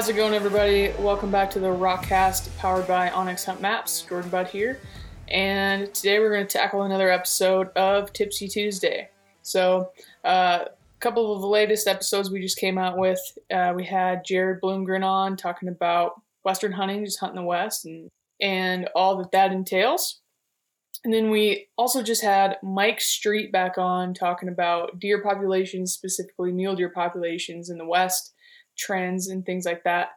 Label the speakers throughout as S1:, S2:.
S1: How's it going, everybody? Welcome back to the Rokcast powered by onX Hunt Maps. Jordan Budd here. And today we're going to tackle another episode of Tipsy Tuesday. So, uh, a couple of the latest episodes we just came out with, uh, we had Jared Bloomgren on talking about Western hunting, just hunting the West, and, and all that that entails. And then we also just had Mike Street back on talking about deer populations, specifically mule deer populations in the West, trends, and things like that.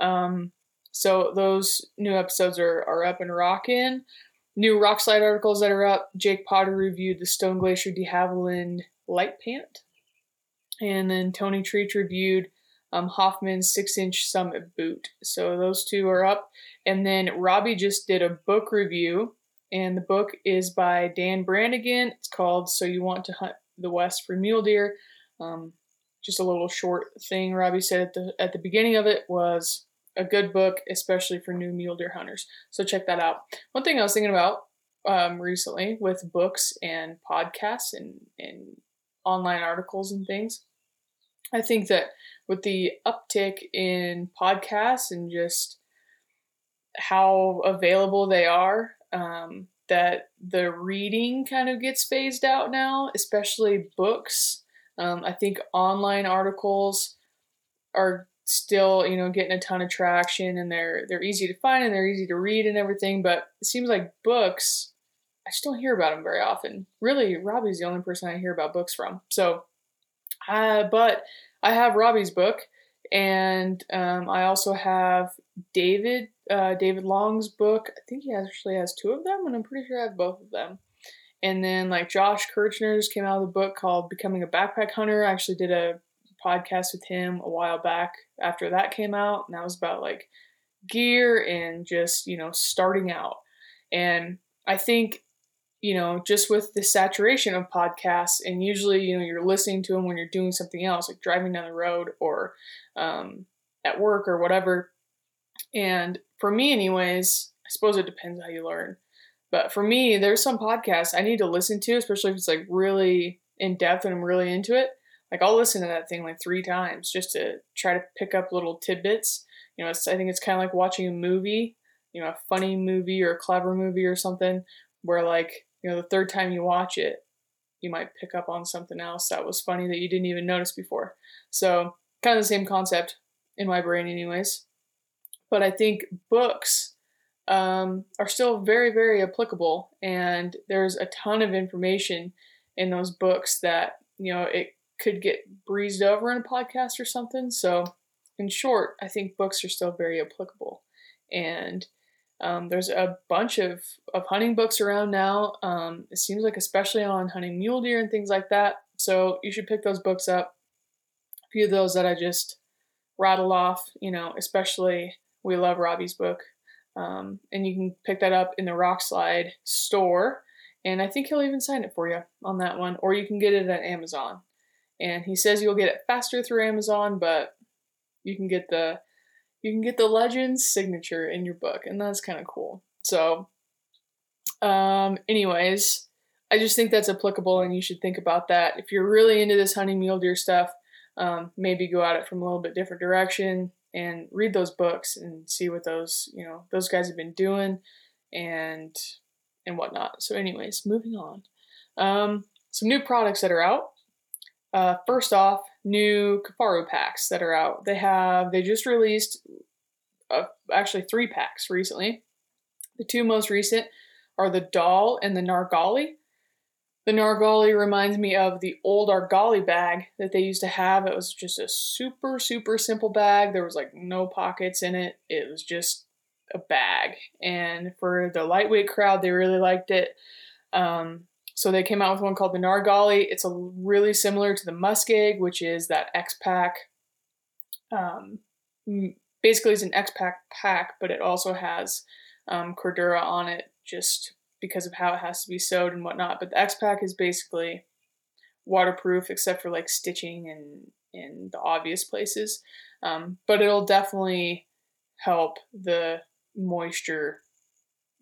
S1: Um, so those new episodes are, are up and rocking. New Rokslide articles that are up. Jake Potter reviewed the Stone Glacier de Havilland Light Pant. And then Tony Treach reviewed um, Hoffman's six inch summit boot. So those two are up. And then Robbie just did a book review and the book is by Dan Brannigan. It's called So You Want to Hunt the West for Mule Deer. Um, just a little short thing Robbie said at the at the beginning of it was a good book, especially for new mule deer hunters. So check that out. One thing I was thinking about um, recently with books and podcasts and, and online articles and things, I think that with the uptick in podcasts and just how available they are, um, that the reading kind of gets phased out now, especially books. Um, I think online articles are still, you know, getting a ton of traction and they're they're easy to find and they're easy to read and everything. But it seems like books, I just don't hear about them very often. Really, Robbie's the only person I hear about books from. So, uh, but I have Robbie's book, and um, I also have David uh, David Long's book. I think he actually has two of them, and I'm pretty sure I have both of them. And then like Josh Kirchner's came out with a book called Becoming a Backpack Hunter. I actually did a podcast with him a while back after that came out, and that was about like gear and just you know starting out. And I think you know just with the saturation of podcasts, and usually you know you're listening to them when you're doing something else, like driving down the road or um, at work or whatever. And for me, anyways, I suppose it depends how you learn. But for me, there's some podcasts I need to listen to, especially if it's like really in depth and I'm really into it. Like I'll listen to that thing like three times just to try to pick up little tidbits. You know, I think it's kind of like watching a movie, you know, a funny movie or a clever movie or something where like, you know, the third time you watch it, you might pick up on something else that was funny that you didn't even notice before. So, kind of the same concept in my brain, anyways. But I think books um, are still very, very applicable, and there's a ton of information in those books that you know it could get breezed over in a podcast or something. So, in short, I think books are still very applicable, and um, there's a bunch of, of hunting books around now. Um, it seems like, especially on hunting mule deer and things like that. So, you should pick those books up. A few of those that I just rattle off, you know, especially we love Robbie's book. Um, and you can pick that up in the Rokslide store. And I think he'll even sign it for you on that one, or you can get it at Amazon and he says you'll get it faster through Amazon, but you can get the you can get the Legends signature in your book, and that's kind of cool. So, um, anyways, I just think that's applicable, and you should think about that. If you're really into this hunting mule deer stuff, um, maybe go at it from a little bit different direction and read those books and see what those you know those guys have been doing and and whatnot. So, anyways, moving on. Um, some new products that are out. Uh, first off, new Kifaru packs that are out. They have they just released uh, actually three packs recently. The two most recent are the Dall and the Nargali. The Nargali reminds me of the old Argali bag that they used to have. It was just a super super simple bag. There was like no pockets in it. It was just a bag. And for the lightweight crowd, they really liked it. Um, so they came out with one called the Nargali. It's a really similar to the Muskeg, which is that X pack. Um, basically, it's an X pack pack, but it also has um, Cordura on it, just because of how it has to be sewed and whatnot. But the X pack is basically waterproof, except for like stitching and in the obvious places. Um, but it'll definitely help the moisture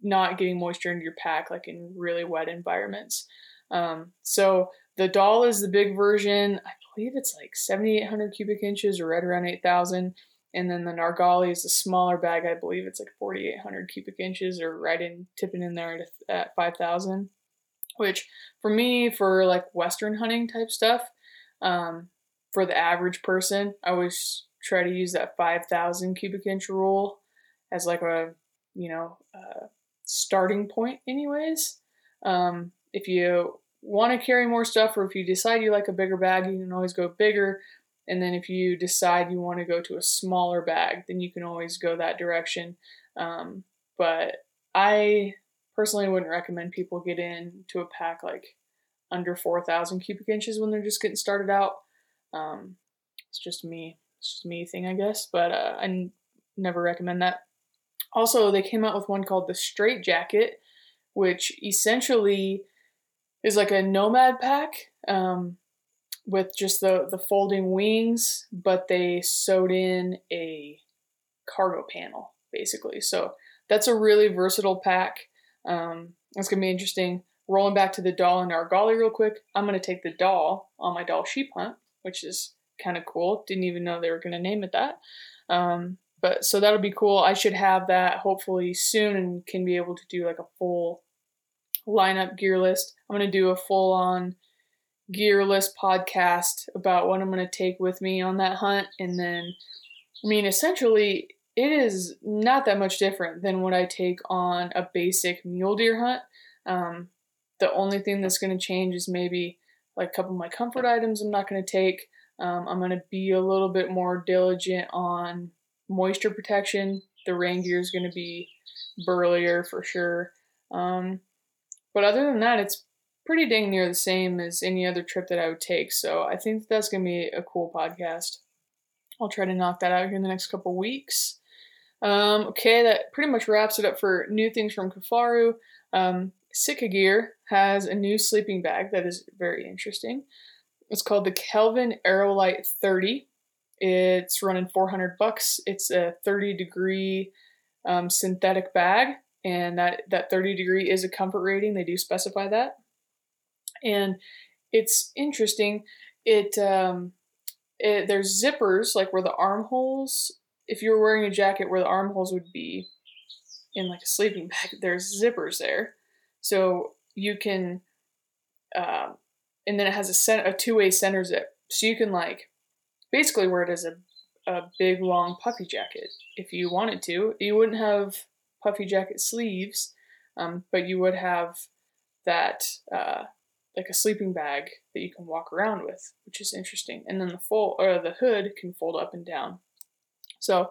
S1: not getting moisture into your pack like in really wet environments. Um, so the Dall is the big version. I believe it's like 7,800 cubic inches or right around 8,000. And then the Nargali is a smaller bag. I believe it's like 4,800 cubic inches, or right in tipping in there at, at 5,000. Which for me, for like Western hunting type stuff, um, for the average person, I always try to use that 5,000 cubic inch rule as like a you know uh, starting point, anyways. Um, if you want to carry more stuff, or if you decide you like a bigger bag, you can always go bigger. And then if you decide you want to go to a smaller bag, then you can always go that direction. Um, but I personally wouldn't recommend people get into a pack like under 4,000 cubic inches when they're just getting started out. Um, it's just me. It's just me thing, I guess. But uh, I n- never recommend that. Also, they came out with one called the Straight Jacket, which essentially is like a nomad pack. Um, with just the the folding wings, but they sewed in a cargo panel basically. So that's a really versatile pack. Um, it's gonna be interesting. Rolling back to the Dall and Nargali real quick. I'm gonna take the Dall on my Dall sheep hunt, which is kind of cool. Didn't even know they were gonna name it that. Um, but so that'll be cool. I should have that hopefully soon and can be able to do like a full lineup gear list. I'm gonna do a full on gearless podcast about what I'm going to take with me on that hunt. And then, I mean, essentially, it is not that much different than what I take on a basic mule deer hunt. Um, the only thing that's going to change is maybe like a couple of my comfort items I'm not going to take. Um, I'm going to be a little bit more diligent on moisture protection. The rain gear is going to be burlier for sure. Um, but other than that, it's pretty dang near the same as any other trip that I would take. So I think that's going to be a cool podcast. I'll try to knock that out here in the next couple weeks. Um, okay, that pretty much wraps it up for new things from Kifaru. Um, Sitka Gear has a new sleeping bag that is very interesting. It's called the Kelvin Aerolite 30. It's running 400 bucks. It's a 30 degree um, synthetic bag, and that, that 30 degree is a comfort rating. They do specify that and it's interesting. It, um, it there's zippers like where the armholes. If you were wearing a jacket where the armholes would be in like a sleeping bag, there's zippers there, so you can. Um, and then it has a cent- a two way center zip, so you can like basically wear it as a a big long puffy jacket if you wanted to. You wouldn't have puffy jacket sleeves, um, but you would have that uh, like a sleeping bag that you can walk around with, which is interesting. And then the full or the hood can fold up and down. So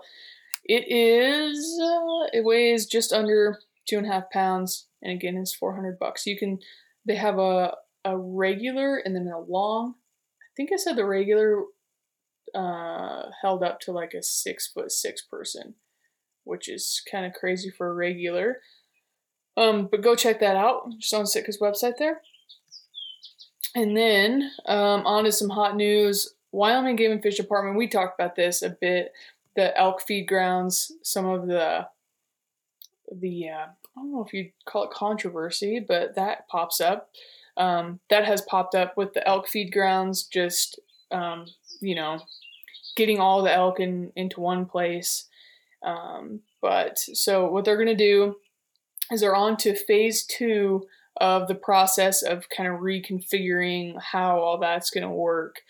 S1: it is uh, it weighs just under two and a half pounds, and again is four hundred bucks. You can they have a a regular and then a long. I think I said the regular uh, held up to like a six foot six person, which is kind of crazy for a regular. Um, but go check that out just on Sitka's website there. And then um, on to some hot news. Wyoming Game and Fish Department, we talked about this a bit. The elk feed grounds, some of the the uh, I don't know if you'd call it controversy, but that pops up. Um, that has popped up with the elk feed grounds, just um, you know, getting all the elk in into one place. Um, but so what they're gonna do is they're on to phase two of the process of kind of reconfiguring how all that's going to work.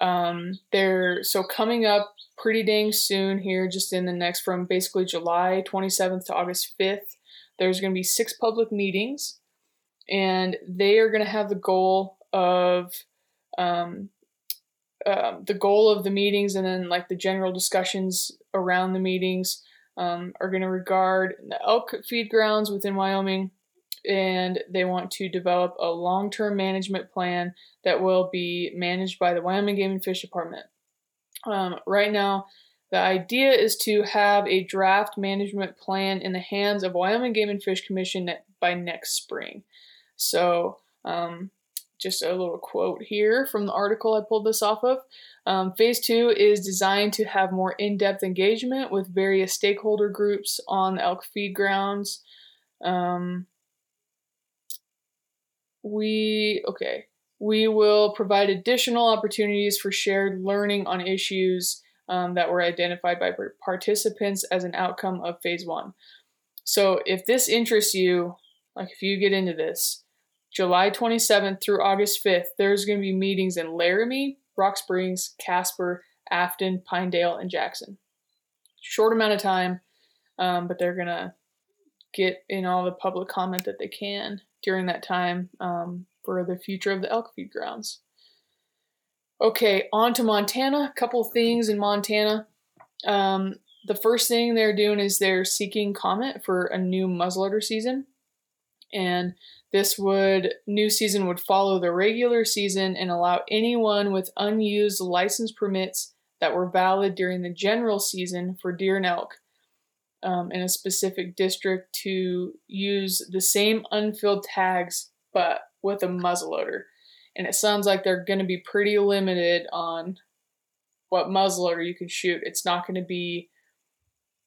S1: Um, they're so coming up pretty dang soon here, just in the next from basically July 27th to August 5th. There's going to be six public meetings, and they are going to have the goal of um, uh, the goal of the meetings, and then like the general discussions around the meetings um, are going to regard the elk feed grounds within Wyoming and they want to develop a long term management plan that will be managed by the Wyoming Game and Fish Department. Um, right now, the idea is to have a draft management plan in the hands of Wyoming Game and Fish Commission by next spring. So, um, just a little quote here from the article I pulled this off of. Um, phase two is designed to have more in depth engagement with various stakeholder groups on elk feed grounds. Um, we okay we will provide additional opportunities for shared learning on issues um, that were identified by participants as an outcome of phase one. So if this interests you, like if you get into this, July 27th through August 5th, there's going to be meetings in Laramie, Rock Springs, Casper, Afton, Pinedale, and Jackson. Short amount of time, um, but they're going to get in all the public comment that they can during that time um, for the future of the elk feed grounds. Okay, on to Montana. A couple things in Montana. Um, the first thing they're doing is they're seeking comment for a new muzzleloader season. And this would new season would follow the regular season and allow anyone with unused license permits that were valid during the general season for deer and elk um, in a specific district to use the same unfilled tags but with a muzzleloader and it sounds like they're going to be pretty limited on what muzzleloader you can shoot. It's not going to be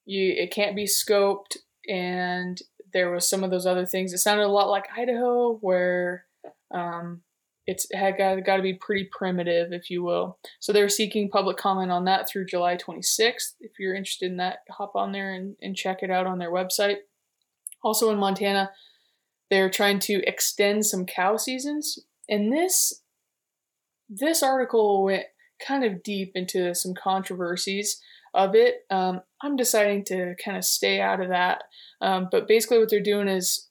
S1: you. It can't be scoped, and there was some of those other things. It sounded a lot like Idaho, where um, it's had got, got to be pretty primitive, if you will. So they're seeking public comment on that through July 26th. If you're interested in that, hop on there and, and check it out on their website. Also in Montana, they're trying to extend some cow seasons and this this article went kind of deep into some controversies of it. Um, I'm deciding to kind of stay out of that. Um, but basically, what they're doing is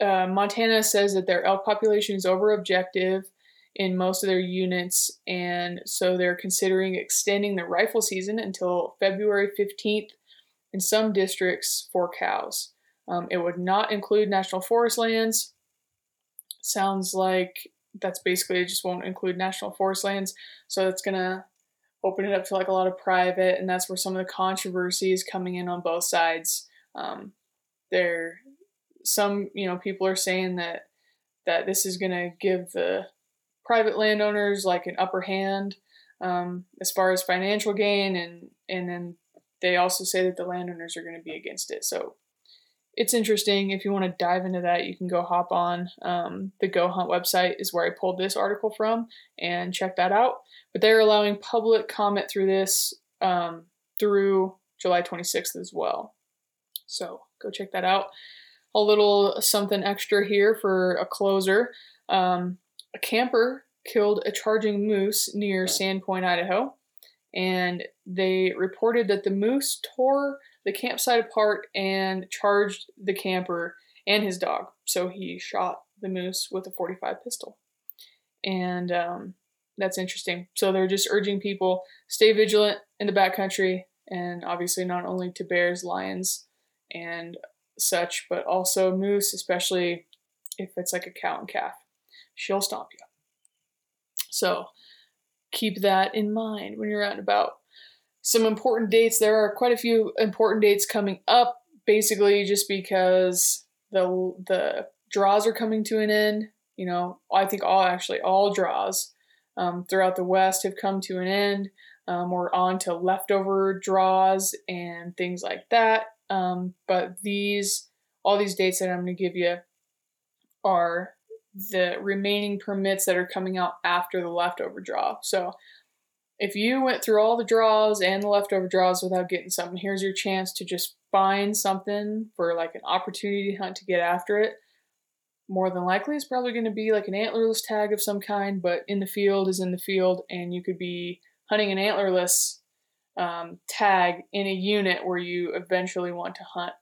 S1: uh, Montana says that their elk population is over objective in most of their units, and so they're considering extending the rifle season until February 15th in some districts for cows. Um, it would not include national forest lands. Sounds like that's basically it just won't include national forest lands. So it's gonna open it up to like a lot of private, and that's where some of the controversy is coming in on both sides. Um, there, some you know people are saying that that this is gonna give the private landowners like an upper hand um, as far as financial gain, and and then they also say that the landowners are going to be against it. So it's interesting. If you want to dive into that, you can go hop on um, the Go Hunt website, is where I pulled this article from, and check that out. But they're allowing public comment through this um, through July 26th as well. So go check that out. A little something extra here for a closer. Um, a camper killed a charging moose near Sandpoint, Idaho, and they reported that the moose tore the campsite apart and charged the camper and his dog. So he shot the moose with a 45 pistol. And um, that's interesting. So they're just urging people stay vigilant in the backcountry, and obviously not only to bears, lions, and such, but also moose, especially if it's like a cow and calf. She'll stomp you. So keep that in mind when you're out and about some important dates. There are quite a few important dates coming up, basically just because the the draws are coming to an end. You know, I think all actually all draws um, throughout the West have come to an end. Um, we're on to leftover draws and things like that. Um, but these all these dates that I'm going to give you are the remaining permits that are coming out after the leftover draw. So if you went through all the draws and the leftover draws without getting something, here's your chance to just find something for like an opportunity hunt to get after it. More than likely, it's probably going to be like an antlerless tag of some kind, but in the field is in the field, and you could be hunting an antlerless um, tag in a unit where you eventually want to hunt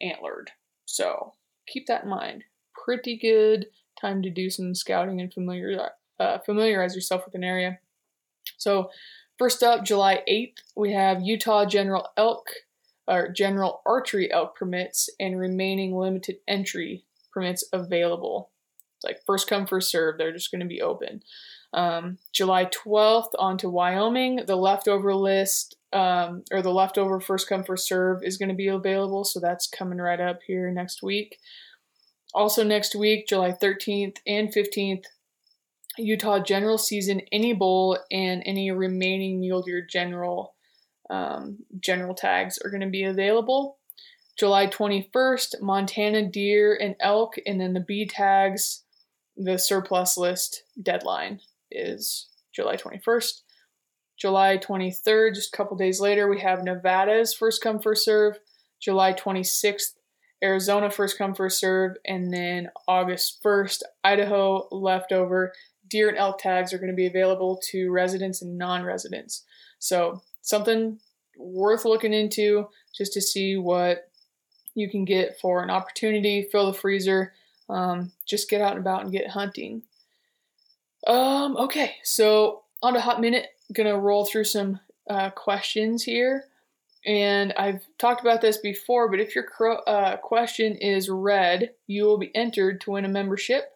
S1: antlered. So keep that in mind. Pretty good time to do some scouting and familiar, uh, familiarize yourself with an area. So, first up, July 8th, we have Utah General Elk or General Archery Elk permits and remaining limited entry permits available. It's like first come, first serve. They're just going to be open. Um, July 12th, on to Wyoming. The leftover list um, or the leftover first come, first serve is going to be available. So that's coming right up here next week. Also, next week, July 13th and 15th, Utah General season, any bowl, and any remaining mule deer general um, general tags are going to be available. July 21st, Montana deer and elk, and then the B tags, the surplus list deadline is July 21st. July 23rd, just a couple days later, we have Nevada's first come, first serve. July 26th, Arizona first come, first serve. And then August 1st, Idaho leftover. Deer and elk tags are going to be available to residents and non residents. So, something worth looking into just to see what you can get for an opportunity, fill the freezer, um, just get out and about and get hunting. Um, okay, so on to hot minute. Gonna roll through some uh, questions here, and I've talked about this before. But if your cro- uh, question is read, you will be entered to win a membership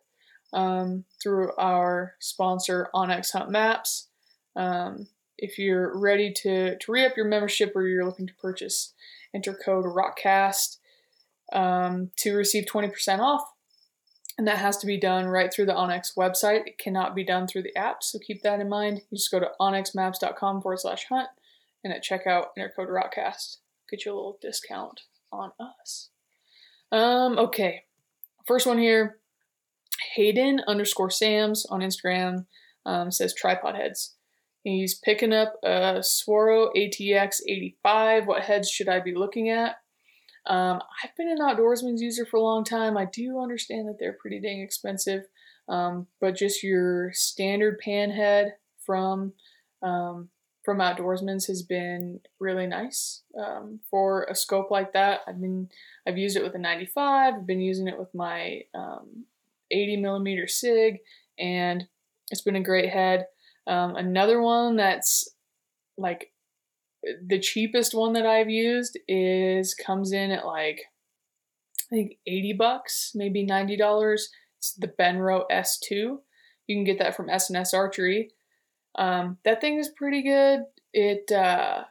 S1: um, through our sponsor onX Hunt Maps. Um, if you're ready to to re up your membership or you're looking to purchase, enter code ROKCAST um, to receive 20% off. And that has to be done right through the onX website. It cannot be done through the app, so keep that in mind. You just go to onxmaps.com forward slash hunt, and at checkout, enter code ROKCAST. Get you a little discount on us. Um, okay, first one here Hayden underscore Sams on Instagram um, says tripod heads. He's picking up a Swaro ATX 85. What heads should I be looking at? Um, I've been an outdoorsman's user for a long time. I do understand that they're pretty dang expensive, um, but just your standard pan head from um, from outdoorsman's has been really nice um, for a scope like that. I've been I've used it with a 95. I've been using it with my um, 80 millimeter Sig, and it's been a great head. Um, another one that's like the cheapest one that I've used is comes in at like I think 80 bucks, maybe $90. It's the Benro S2. You can get that from S&S Archery. Um, that thing is pretty good. It uh,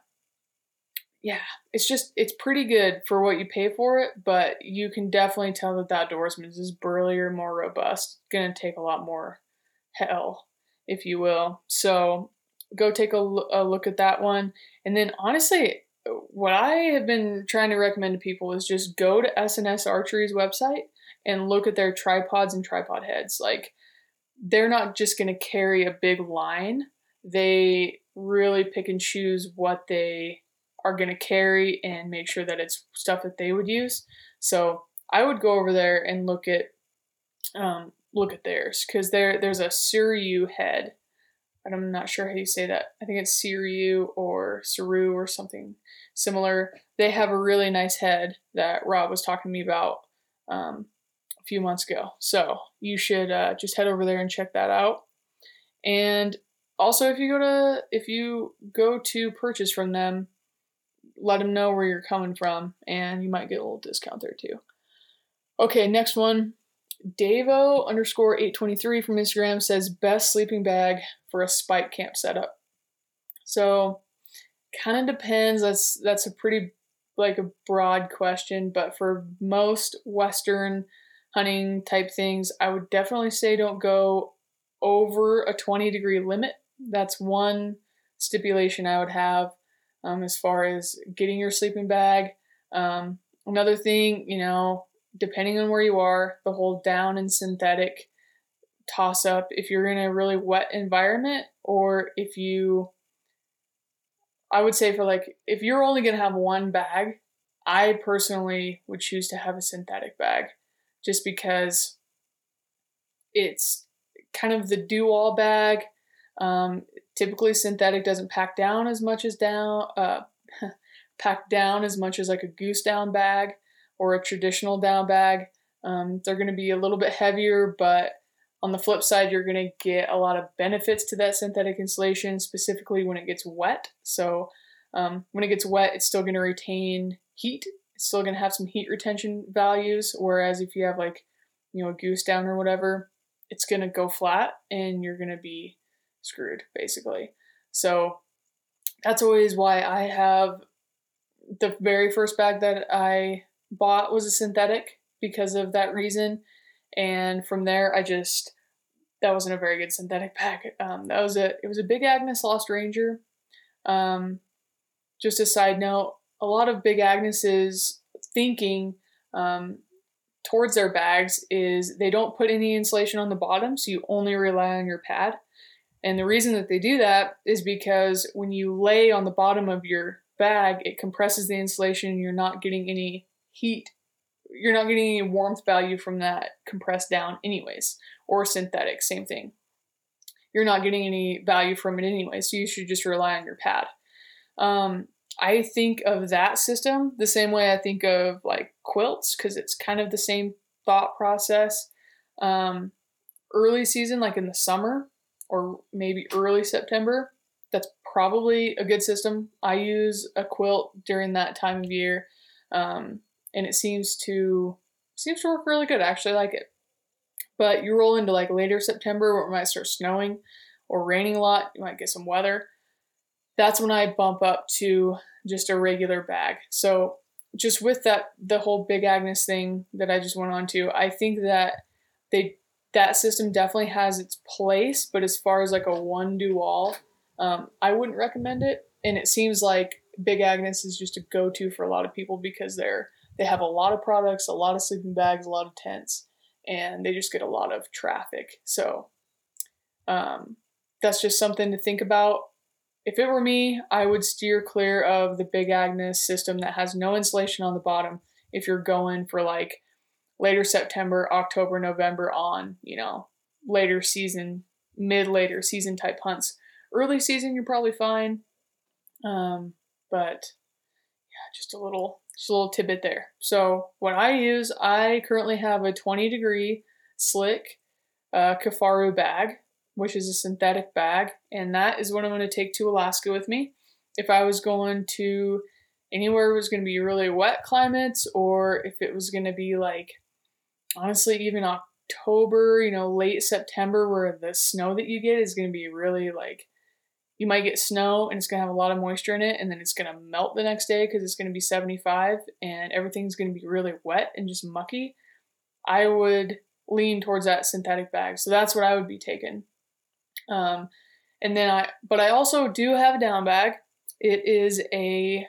S1: yeah, it's just it's pretty good for what you pay for it, but you can definitely tell that the outdoorsman is burlier, more robust. Gonna take a lot more hell, if you will. So go take a, a look at that one. And then honestly, what I have been trying to recommend to people is just go to S&S Archery's website and look at their tripods and tripod heads. Like they're not just going to carry a big line. They really pick and choose what they are going to carry and make sure that it's stuff that they would use. So I would go over there and look at um, look at theirs because there there's a Suryu head I'm not sure how you say that. I think it's Siriu or Saru or something similar. They have a really nice head that Rob was talking to me about um, a few months ago. So you should uh, just head over there and check that out. And also, if you go to if you go to purchase from them, let them know where you're coming from, and you might get a little discount there too. Okay, next one. Davo underscore 823 from Instagram says best sleeping bag for a spike camp setup. So kind of depends. That's that's a pretty like a broad question, but for most western hunting type things, I would definitely say don't go over a 20 degree limit. That's one stipulation I would have um, as far as getting your sleeping bag. Um, another thing, you know, depending on where you are, the whole down and synthetic toss up if you're in a really wet environment or if you I would say for like if you're only going to have one bag, I personally would choose to have a synthetic bag just because it's kind of the do all bag. Um, typically, synthetic doesn't pack down as much as down, uh, pack down as much as like a goose down bag or a traditional down bag. Um, they're going to be a little bit heavier, but on the flip side, you're going to get a lot of benefits to that synthetic insulation, specifically when it gets wet. So, um, when it gets wet, it's still going to retain heat. It's still going to have some heat retention values. Whereas if you have like, you know, goose down or whatever, it's going to go flat and you're going to be screwed basically. So, that's always why I have the very first bag that I bought was a synthetic because of that reason. And from there, I just that wasn't a very good synthetic pack. Um, that was a it was a big Agnes Lost Ranger. Um, just a side note, a lot of big Agnes's thinking um, towards their bags is they don't put any insulation on the bottom, so you only rely on your pad. And the reason that they do that is because when you lay on the bottom of your bag, it compresses the insulation and you're not getting any heat. You're not getting any warmth value from that compressed down, anyways, or synthetic, same thing. You're not getting any value from it anyway, so you should just rely on your pad. Um, I think of that system the same way I think of like quilts because it's kind of the same thought process. Um, early season, like in the summer or maybe early September, that's probably a good system. I use a quilt during that time of year, um, and it seems to seems to work really good. I actually like it. But you roll into like later September where it might start snowing or raining a lot. You might get some weather. That's when I bump up to just a regular bag. So just with that the whole big Agnes thing that I just went on to, I think that they that system definitely has its place, but as far as like a one do all, um, I wouldn't recommend it. And it seems like Big Agnes is just a go to for a lot of people because they're they have a lot of products, a lot of sleeping bags, a lot of tents, and they just get a lot of traffic. So um, that's just something to think about. If it were me, I would steer clear of the Big Agnes system that has no insulation on the bottom if you're going for like later September, October, November on, you know, later season, mid later season type hunts. Early season, you're probably fine. Um, but yeah, just a little, just a little tidbit there. So what I use, I currently have a 20 degree slick uh, Kifaru bag, which is a synthetic bag, and that is what I'm going to take to Alaska with me. If I was going to anywhere it was going to be really wet climates, or if it was going to be like honestly, even October, you know, late September, where the snow that you get is going to be really like, you might get snow and it's going to have a lot of moisture in it, and then it's going to melt the next day because it's going to be 75 and everything's going to be really wet and just mucky. I would lean towards that synthetic bag. So that's what I would be taking. Um, and then I, but I also do have a down bag. It is a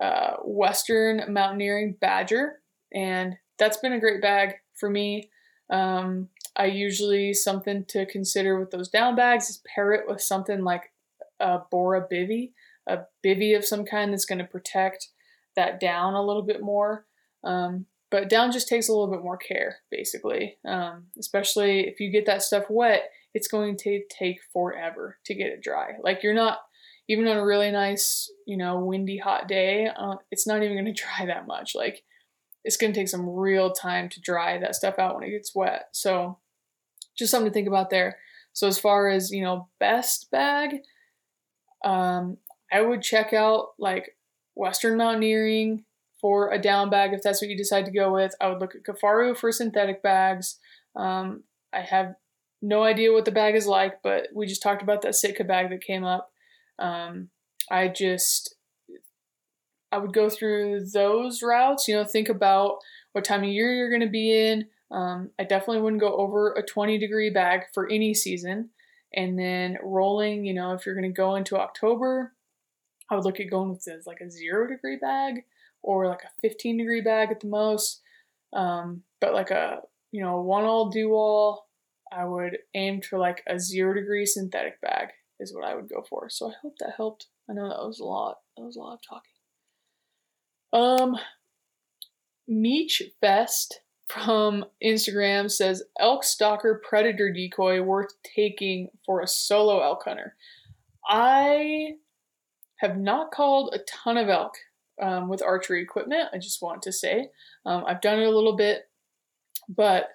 S1: uh, Western Mountaineering Badger, and that's been a great bag for me. Um, I usually something to consider with those down bags is pair it with something like a Borah bivy, a bivy of some kind that's going to protect that down a little bit more. Um, but down just takes a little bit more care, basically. Um, especially if you get that stuff wet, it's going to take forever to get it dry. Like you're not even on a really nice, you know, windy, hot day. Uh, it's not even going to dry that much. Like it's going to take some real time to dry that stuff out when it gets wet. So just something to think about there. So as far as, you know, best bag, um, I would check out like Western Mountaineering for a down bag if that's what you decide to go with. I would look at Kifaru for synthetic bags. Um, I have no idea what the bag is like, but we just talked about that Sitka bag that came up. Um, I just I would go through those routes. You know, think about what time of year you're going to be in. Um, I definitely wouldn't go over a 20 degree bag for any season. And then rolling, you know, if you're going to go into October, I would look at going with this, like a zero degree bag or like a 15 degree bag at the most. Um, but like a, you know, one all do all, I would aim for like a zero degree synthetic bag is what I would go for. So I hope that helped. I know that was a lot. That was a lot of talking. Um, Meech Fest from Instagram says elk stalker predator decoy worth taking for a solo elk hunter. I have not called a ton of elk um, with archery equipment. I just want to say um, I've done it a little bit, but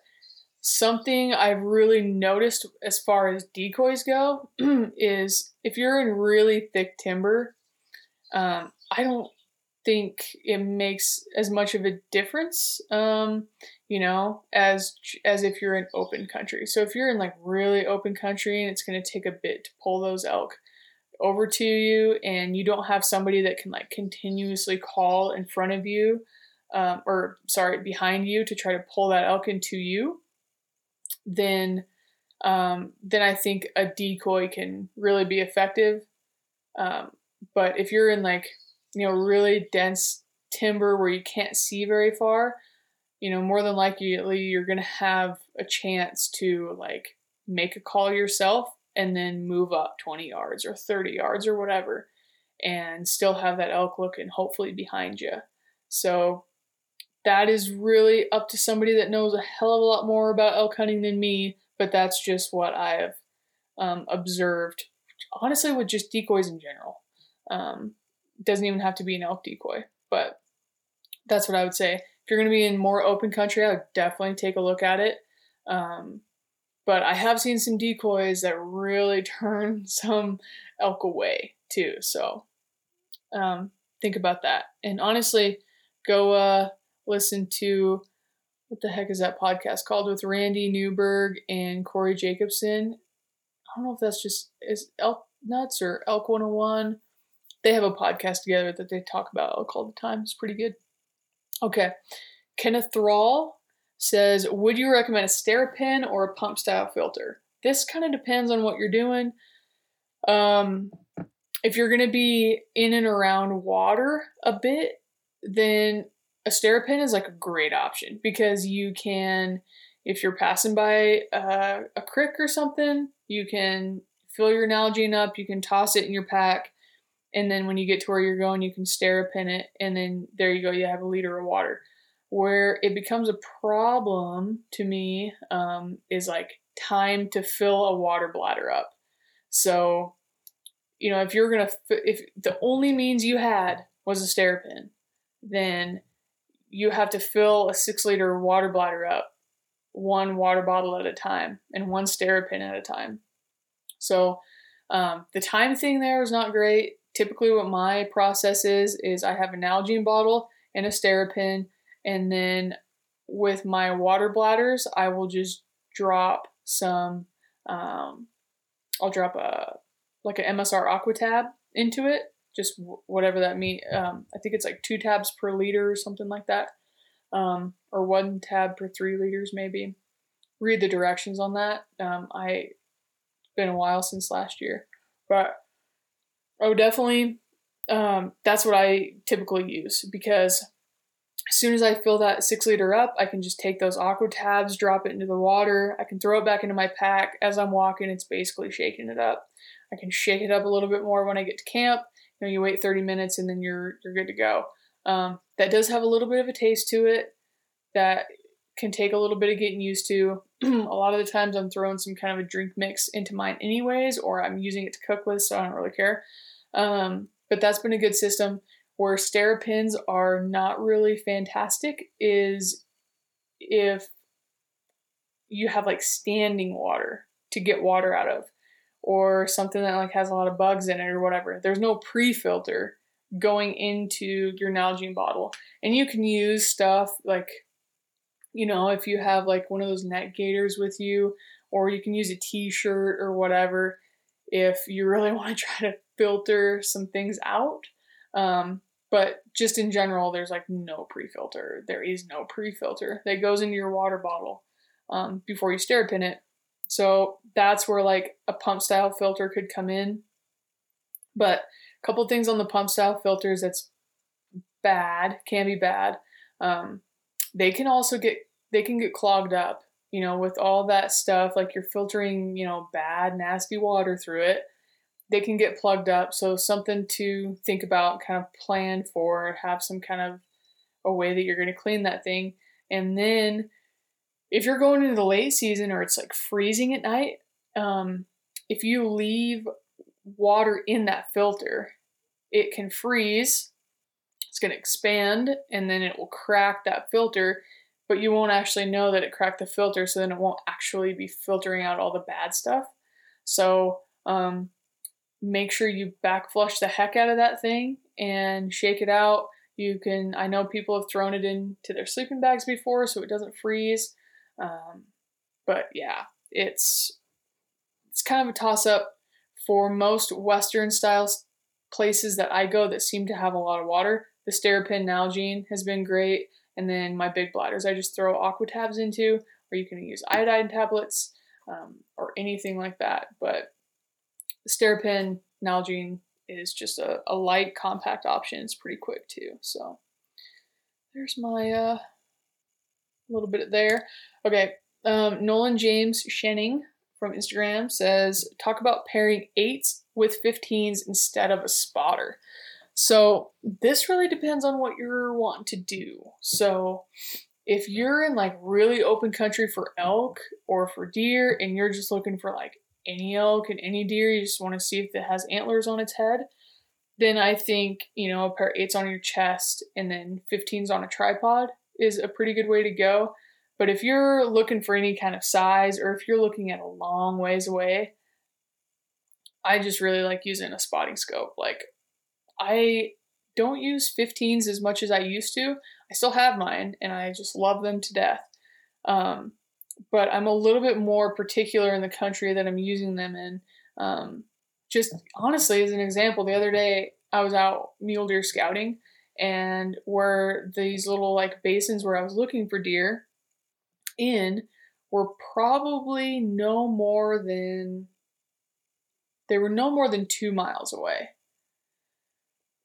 S1: something I've really noticed as far as decoys go is if you're in really thick timber, um, I don't think it makes as much of a difference, um, you know, as as if you're in open country. So if you're in like really open country and it's going to take a bit to pull those elk over to you, and you don't have somebody that can like continuously call in front of you, um, or sorry, behind you to try to pull that elk into you, then um, then I think a decoy can really be effective. Um, but if you're in like you know, really dense timber where you can't see very far, you know, more than likely you're to have a chance to like make a call yourself and then move up 20 yards or 30 yards or whatever and still have that elk looking hopefully behind you. So that is really up to somebody that knows a hell of a lot more about elk hunting than me, but that's just what I have um, observed, honestly, with just decoys in general. Um, doesn't even have to be an elk decoy, but that's what I would say. If you're going to be in more open country, I would definitely take a look at it. Um, but I have seen some decoys that really turn some elk away too. So um, think about that. And honestly, go uh, listen to what the heck is that podcast called with Randy Newberg and Corey Jacobson. I don't know if that's just is Elk Nuts or Elk 101. They have a podcast together that they talk about elk all the time. It's pretty good. Okay. Kenneth Thrall says, Would you recommend a SteriPEN or a pump style filter? This kind of depends on what you're doing. Um, if you're going to be in and around water a bit, then a SteriPEN is like a great option because you can, if you're passing by a, a creek or something, you can fill your Nalgene up, you can toss it in your pack, and then when you get to where you're going, you can SteriPEN it, and then there you go, you have a liter of water. Where it becomes a problem to me um, is like time to fill a water bladder up. So, you know, if you're gonna, if the only means you had was a SteriPEN, then you have to fill a six liter water bladder up one water bottle at a time and one SteriPEN at a time. So um, the time thing there is not great. Typically, what my process is is I have an Nalgene bottle and a SteriPEN, and then with my water bladders, I will just drop some. Um, I'll drop a like an MSR Aquatab into it just whatever that mean. Um, I think it's like two tabs per liter or something like that, um, or one tab per three liters maybe. Read the directions on that. Um, I it's been a while since last year, but oh, definitely. Um, that's what I typically use because as soon as I fill that six liter up, I can just take those aqua tabs, drop it into the water. I can throw it back into my pack as I'm walking. It's basically shaking it up. I can shake it up a little bit more when I get to camp know, you wait 30 minutes and then you're you're good to go. Um, that does have a little bit of a taste to it that can take a little bit of getting used to. a lot of the times I'm throwing some kind of a drink mix into mine anyways, or I'm using it to cook with, so I don't really care. Um, but that's been a good system. Where SteriPENs are not really fantastic is if you have like standing water to get water out of or something that like has a lot of bugs in it or whatever. There's no pre-filter going into your Nalgene bottle. And you can use stuff like you know, if you have like one of those net gaiters with you or you can use a t-shirt or whatever if you really want to try to filter some things out. Um, but just in general, there's like no pre-filter. There is no pre-filter that goes into your water bottle um, before you SteriPEN it. So that's where like a pump style filter could come in. But a couple things on the pump style filters that's bad, can be bad. Um, they can also get they can get clogged up, you know, with all that stuff like you're filtering, you know, bad, nasty water through it. They can get plugged up. So something to think about, kind of plan for, have some kind of a way that you're going to clean that thing. And then if you're going into the late season or it's like freezing at night, um, if you leave water in that filter, it can freeze. It's going to expand and then it will crack that filter, but you won't actually know that it cracked the filter, so then it won't actually be filtering out all the bad stuff. So um, make sure you back flush the heck out of that thing and shake it out. You can, I know people have thrown it into their sleeping bags before so it doesn't freeze. Um, but yeah, it's it's kind of a toss up for most Western style places that I go that seem to have a lot of water. The SteriPEN Nalgene has been great, and then my big bladders I just throw aqua tabs into, or you can use iodine tablets um, or anything like that. But the SteriPEN Nalgene is just a, a light, compact option. It's pretty quick too. So there's my uh, little bit there. Okay, um, Nolan James Shenning from Instagram says, talk about pairing eights with 15s instead of a spotter. So this really depends on what you're wanting to do. So if you're in like really open country for elk or for deer and you're just looking for like any elk and any deer, you just want to see if it has antlers on its head, then I think, you know, a pair of eights on your chest and then 15s on a tripod is a pretty good way to go. But if you're looking for any kind of size or if you're looking at a long ways away, I just really like using a spotting scope. Like, I don't use 15s as much as I used to. I still have mine and I just love them to death. Um, but I'm a little bit more particular in the country that I'm using them in. Um, just honestly, as an example, the other day I was out mule deer scouting and where these little like basins where I was looking for deer in were probably no more than they were no more than two miles away.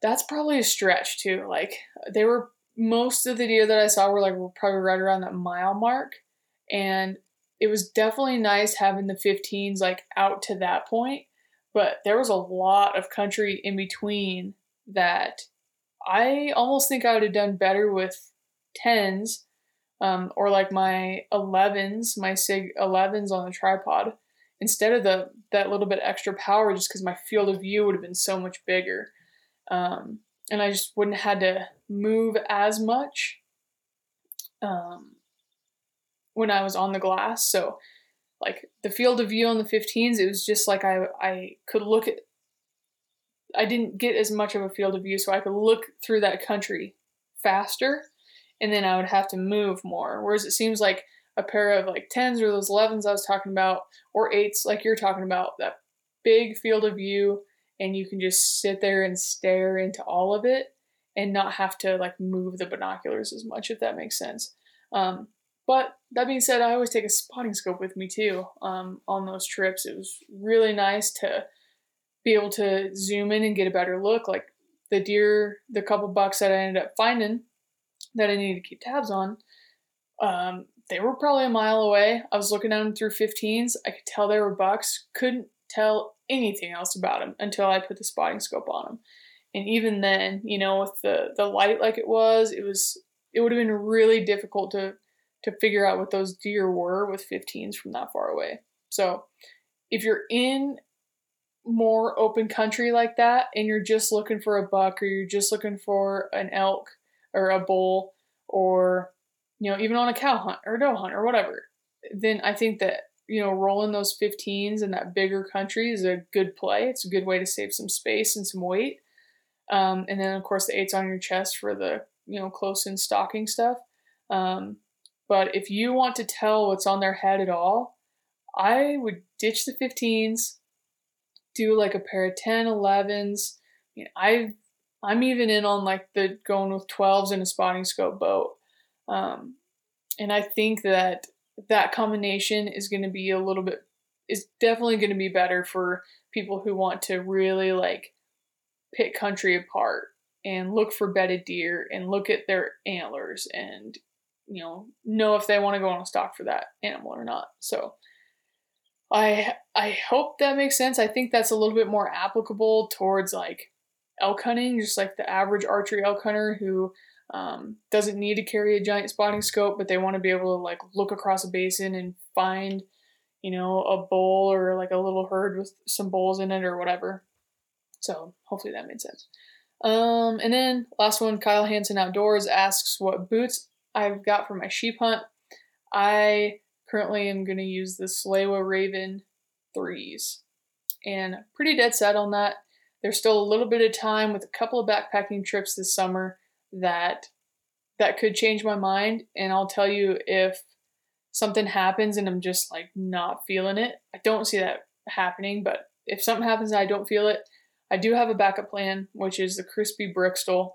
S1: That's probably a stretch too. Like they were most of the deer that I saw were like were probably right around that mile mark. And it was definitely nice having the 15s like out to that point. But there was a lot of country in between that I almost think I would have done better with 10s um, or like my 11s, my SIG 11s on the tripod instead of the that little bit extra power just because my field of view would have been so much bigger. Um, and I just wouldn't have had to move as much um, when I was on the glass. So, like the field of view on the 15s, it was just like I I could look at. I didn't get as much of a field of view, so I could look through that country faster, and then I would have to move more. Whereas it seems like a pair of like 10s or those 11s I was talking about, or 8s like you're talking about, that big field of view and you can just sit there and stare into all of it and not have to like move the binoculars as much if that makes sense um, but that being said i always take a spotting scope with me too um, on those trips it was really nice to be able to zoom in and get a better look like the deer the couple bucks that i ended up finding that i needed to keep tabs on um, they were probably a mile away i was looking at them through 15s i could tell they were bucks couldn't tell anything else about them until I put the spotting scope on them. And even then, you know, with the the light like it was, it was it would have been really difficult to to figure out what those deer were with 15s from that far away. So, if you're in more open country like that and you're just looking for a buck or you're just looking for an elk or a bull or you know even on a cow hunt or a doe hunt or whatever then i think that you know, rolling those 15s in that bigger country is a good play. It's a good way to save some space and some weight. Um, and then, of course, the eights on your chest for the, you know, close in stalking stuff. Um, but if you want to tell what's on their head at all, I would ditch the 15s, do like a pair of 10, 11s. I mean, I I'm even in on like the going with 12s in a spotting scope boat. Um, and I think that that combination is going to be a little bit is definitely going to be better for people who want to really like pick country apart and look for bedded deer and look at their antlers and you know know if they want to go on a stalk for that animal or not so i i hope that makes sense i think that's a little bit more applicable towards like elk hunting just like the average archery elk hunter who um, doesn't need to carry a giant spotting scope, but they want to be able to like look across a basin and find, you know, a bull or like a little herd with some bulls in it or whatever. So hopefully that made sense. Um, and then last one, Kyle Hansen Outdoors asks what boots I've got for my sheep hunt. I currently I'm going to use the Salewa Raven threes, and pretty dead set on that. There's still a little bit of time with a couple of backpacking trips this summer that that could change my mind and I'll tell you if something happens and I'm just like not feeling it. I don't see that happening, but if something happens and I don't feel it, I do have a backup plan, which is the Crispi Briksdal.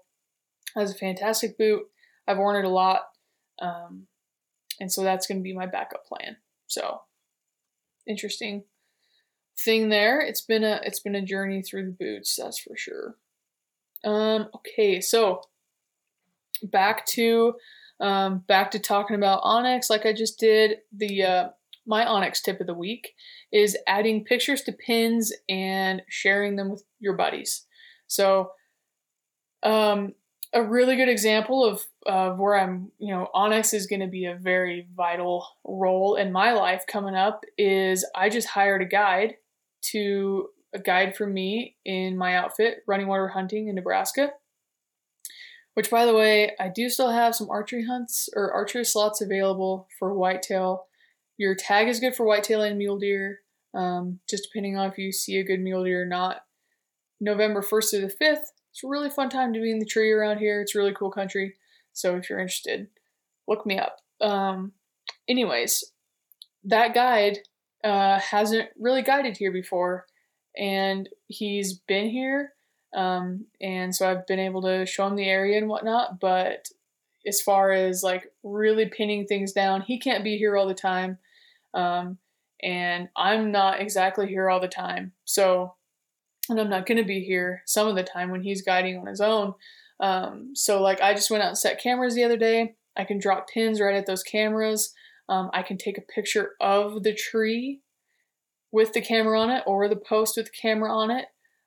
S1: Has a fantastic boot. I've worn it a lot, um, and so that's going to be my backup plan. So interesting thing there. It's been a it's been a journey through the boots, that's for sure. Um, okay, so back to um, back to talking about onX like I just did. The uh, my onX tip of the week is adding pictures to pins and sharing them with your buddies. So, um, a really good example of, of where I'm, you know, onX is going to be a very vital role in my life coming up is I just hired a guide to a guide for me in my outfit running water hunting in Nebraska. Which, by the way, I do still have some archery hunts or archery slots available for whitetail. Your tag is good for whitetail and mule deer, um, just depending on if you see a good mule deer or not. November 1st through the 5th, it's a really fun time to be in the tree around here. It's really cool country. So if you're interested, look me up. Um, anyways, that guide uh, hasn't really guided here before, and he's been here um, and so I've been able to show him the area and whatnot. But as far as like really pinning things down, he can't be here all the time. Um, and I'm not exactly here all the time. So, and I'm not going to be here some of the time when he's guiding on his own. Um, so, like, I just went out and set cameras the other day. I can drop pins right at those cameras. Um, I can take a picture of the tree with the camera on it or the post with the camera on it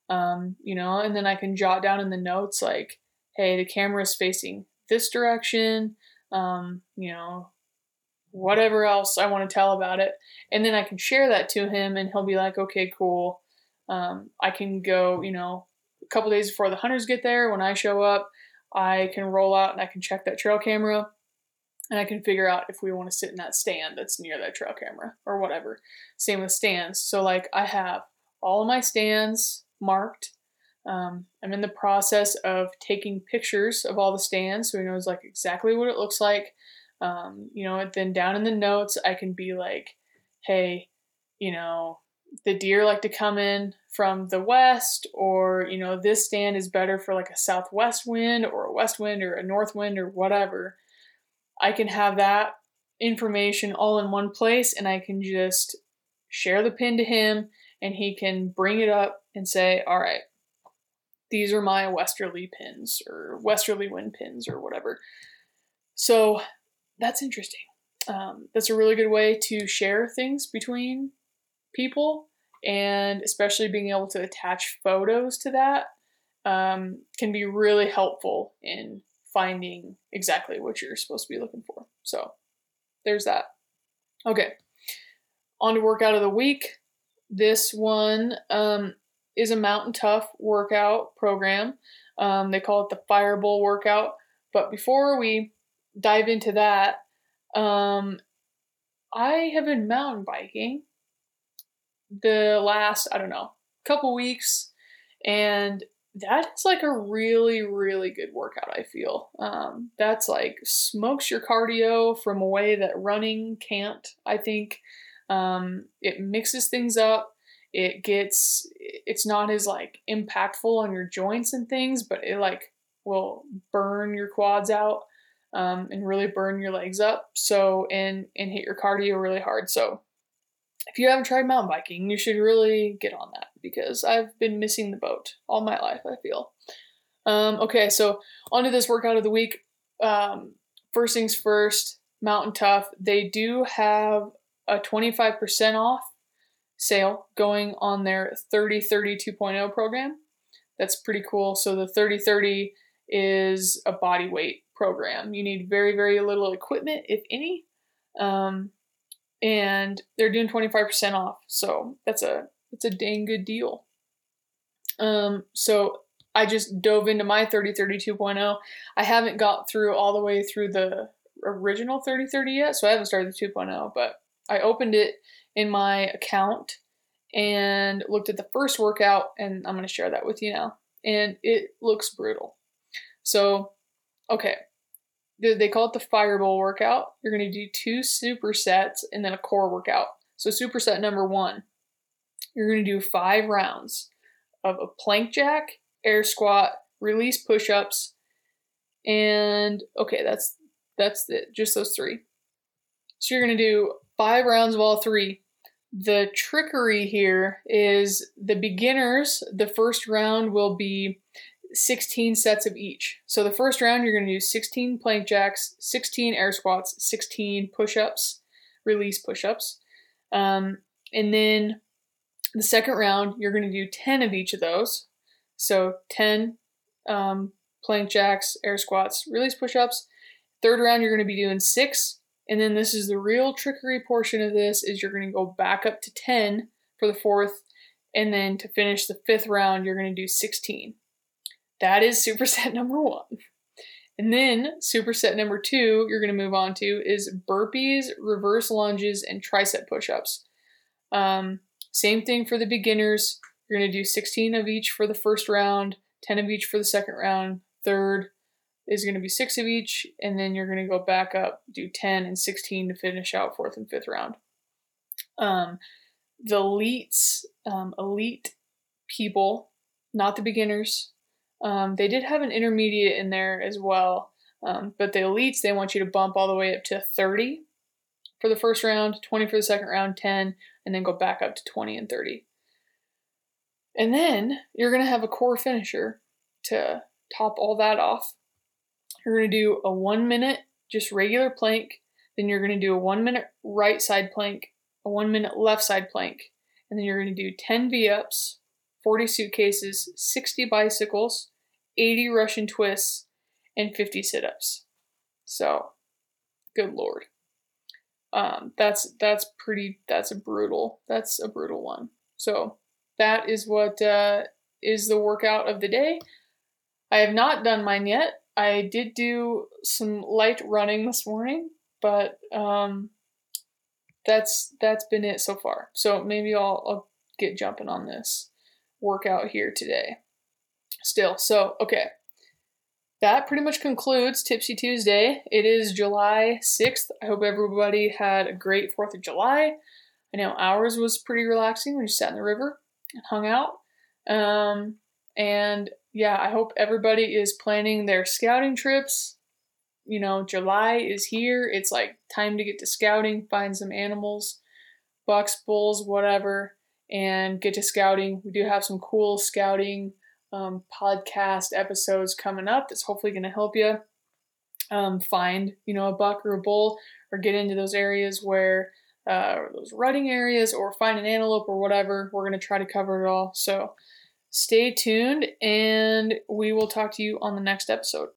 S1: um, you know, and then I can jot down in the notes like, hey, the camera is facing this direction, um, you know, whatever else I want to tell about it. And then I can share that to him and he'll be like, okay, cool. Um, I can go, you know, a couple days before the hunters get there, when I show up, I can roll out and I can check that trail camera and I can figure out if we want to sit in that stand that's near that trail camera or whatever. Same with stands. So, like, I have all of my stands marked. Um, I'm in the process of taking pictures of all the stands so he knows like exactly what it looks like. Um, you know, and then down in the notes, I can be like, hey, you know, the deer like to come in from the west, or, you know, this stand is better for like a southwest wind or a west wind or a north wind or whatever. I can have that information all in one place and I can just share the pin to him and he can bring it up and say, all right, these are my westerly pins or westerly wind pins or whatever. So that's interesting. Um, that's a really good way to share things between people, and especially being able to attach photos to that um, can be really helpful in finding exactly what you're supposed to be looking for. So there's that. Okay, on to workout of the week. This one um, is a mountain tough workout program. Um, they call it the Fireball workout. But before we dive into that, um, I have been mountain biking the last, I don't know, couple weeks, and that is like a really, really good workout, I feel. Um, that's like smokes your cardio from a way that running can't, I think. Um, it mixes things up. It gets it's not as like impactful on your joints and things, but it like will burn your quads out um, and really burn your legs up. So and and hit your cardio really hard. So if you haven't tried mountain biking, you should really get on that because I've been missing the boat all my life. I feel. Um, okay, so onto this workout of the week. Um, first things first, Mountain Tough. They do have a 25% off sale going on their 3030 2.0 program. That's pretty cool. So the 3030 is a body weight program. You need very, very little equipment, if any. Um, and they're doing 25% off. So that's a it's a dang good deal. Um, so I just dove into my 3030 2.0. I haven't got through all the way through the original 3030 yet, so I haven't started the 2.0, but I opened it in my account and looked at the first workout, and I'm going to share that with you now. And it looks brutal. So, okay, they call it the fireball workout. You're going to do two supersets and then a core workout. So, superset number one, you're going to do five rounds of a plank jack, air squat, release push ups, and okay, that's that's it, just those three. So, you're going to do five rounds of all three. The trickery here is the beginners, the first round will be 16 sets of each. So the first round, you're going to do 16 plank jacks, 16 air squats, 16 push ups, release push ups. Um, and then the second round, you're going to do 10 of each of those. So 10 um, plank jacks, air squats, release push ups. Third round, you're going to be doing six. And then this is the real trickery portion of this is you're going to go back up to 10 for the fourth. And then to finish the fifth round, you're going to do 16. That is superset number one. And then superset number two, you're going to move on to is burpees, reverse lunges, and tricep push ups. Um, same thing for the beginners. You're going to do 16 of each for the first round, 10 of each for the second round. Third is going to be six of each, and then you're going to go back up, do 10 and 16 to finish out fourth and fifth round. Um, the elites, um, elite people, not the beginners, um, they did have an intermediate in there as well, um, but the elites, they want you to bump all the way up to 30 for the first round, 20 for the second round, 10, and then go back up to 20 and 30. And then you're going to have a core finisher to top all that off. You're going to do a one minute just regular plank. Then you're going to do a one minute right side plank, a one minute left side plank. And then you're going to do 10 V ups, 40 suitcases, 60 bicycles, 80 Russian twists, and 50 sit ups. So, good lord. Um, that's that's pretty that's a brutal that's a brutal one. So that is what uh, is the workout of the day. I have not done mine yet. I did do some light running this morning, but um, that's that's been it so far. So maybe I'll, I'll get jumping on this workout here today. Still, so okay. That pretty much concludes Tipsy Tuesday. It is July 6th. I hope everybody had a great 4th of July. I know ours was pretty relaxing. We just sat in the river and hung out. Um, and yeah, I hope everybody is planning their scouting trips. You know, July is here. It's like time to get to scouting, find some animals, bucks, bulls, whatever, and get to scouting. We do have some cool scouting um, podcast episodes coming up that's hopefully going to help you um, find, you know, a buck or a bull or get into those areas where uh, those rutting areas or find an antelope or whatever. We're going to try to cover it all. So stay tuned and we will talk to you on the next episode.